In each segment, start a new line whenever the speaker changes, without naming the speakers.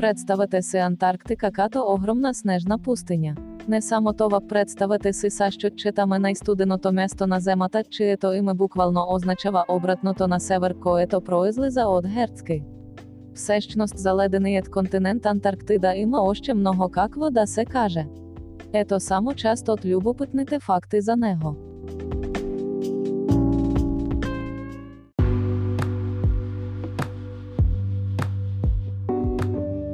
Представити си Антарктика като огромна снежна пустиня. Не само това представити си са, що читаме найстуденото місто на земата, чието іме буквально означава обратното на север, което произлиза от герцки. Всещност заледеният континент Антарктида има още много какво да се каже. Ето само част от любопитните факти за него.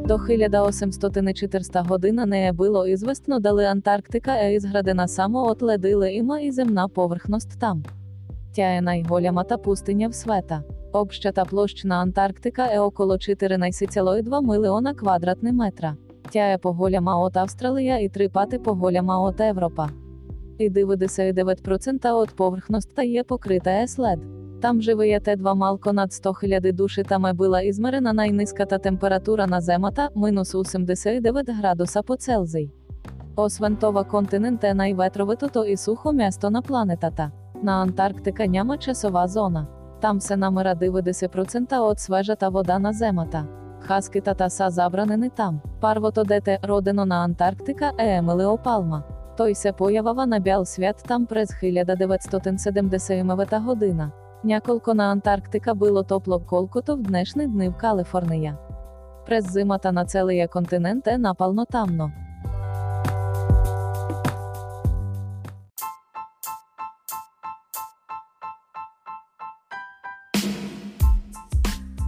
До 1804 година не було ізвестно, дали Антарктика е ізградена само от ледили іма і земна поверхност там. Тя е найголямата пустиня в света. Общата площина Антарктика е около 14,2 миліона квадратний метра. Тя е поголяма от Австралія і три пати поголяма от Європа. І 99% от поверхността є покрита еслед. Там живе Т2 малко над 100 000 душі там була ізмерена найнизьката температура на земата, мінус 89 градуса по Цельсій. Освен това континент е найветровитото і сухо місто на планетата. На Антарктика няма часова зона. Там се намира 90% от свежата вода на земата. Хаскитата са забранени там. Парвото дете, родено на Антарктика, е Емиліо Палма. Той се появава на бял свят там през 1970 година. Няколко на Антарктика було топло колкото в днешні дни в Калифорнія. През зимата на целия континент е напално тамно.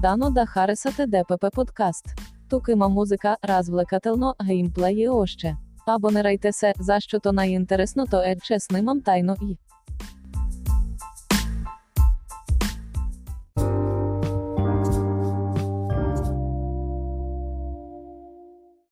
Дано да харесате ДПП подкаст. Тук има музика, развлекателно, геймплей і още. Абонирайте се, за що то найінтересното е, че снимам тайно і.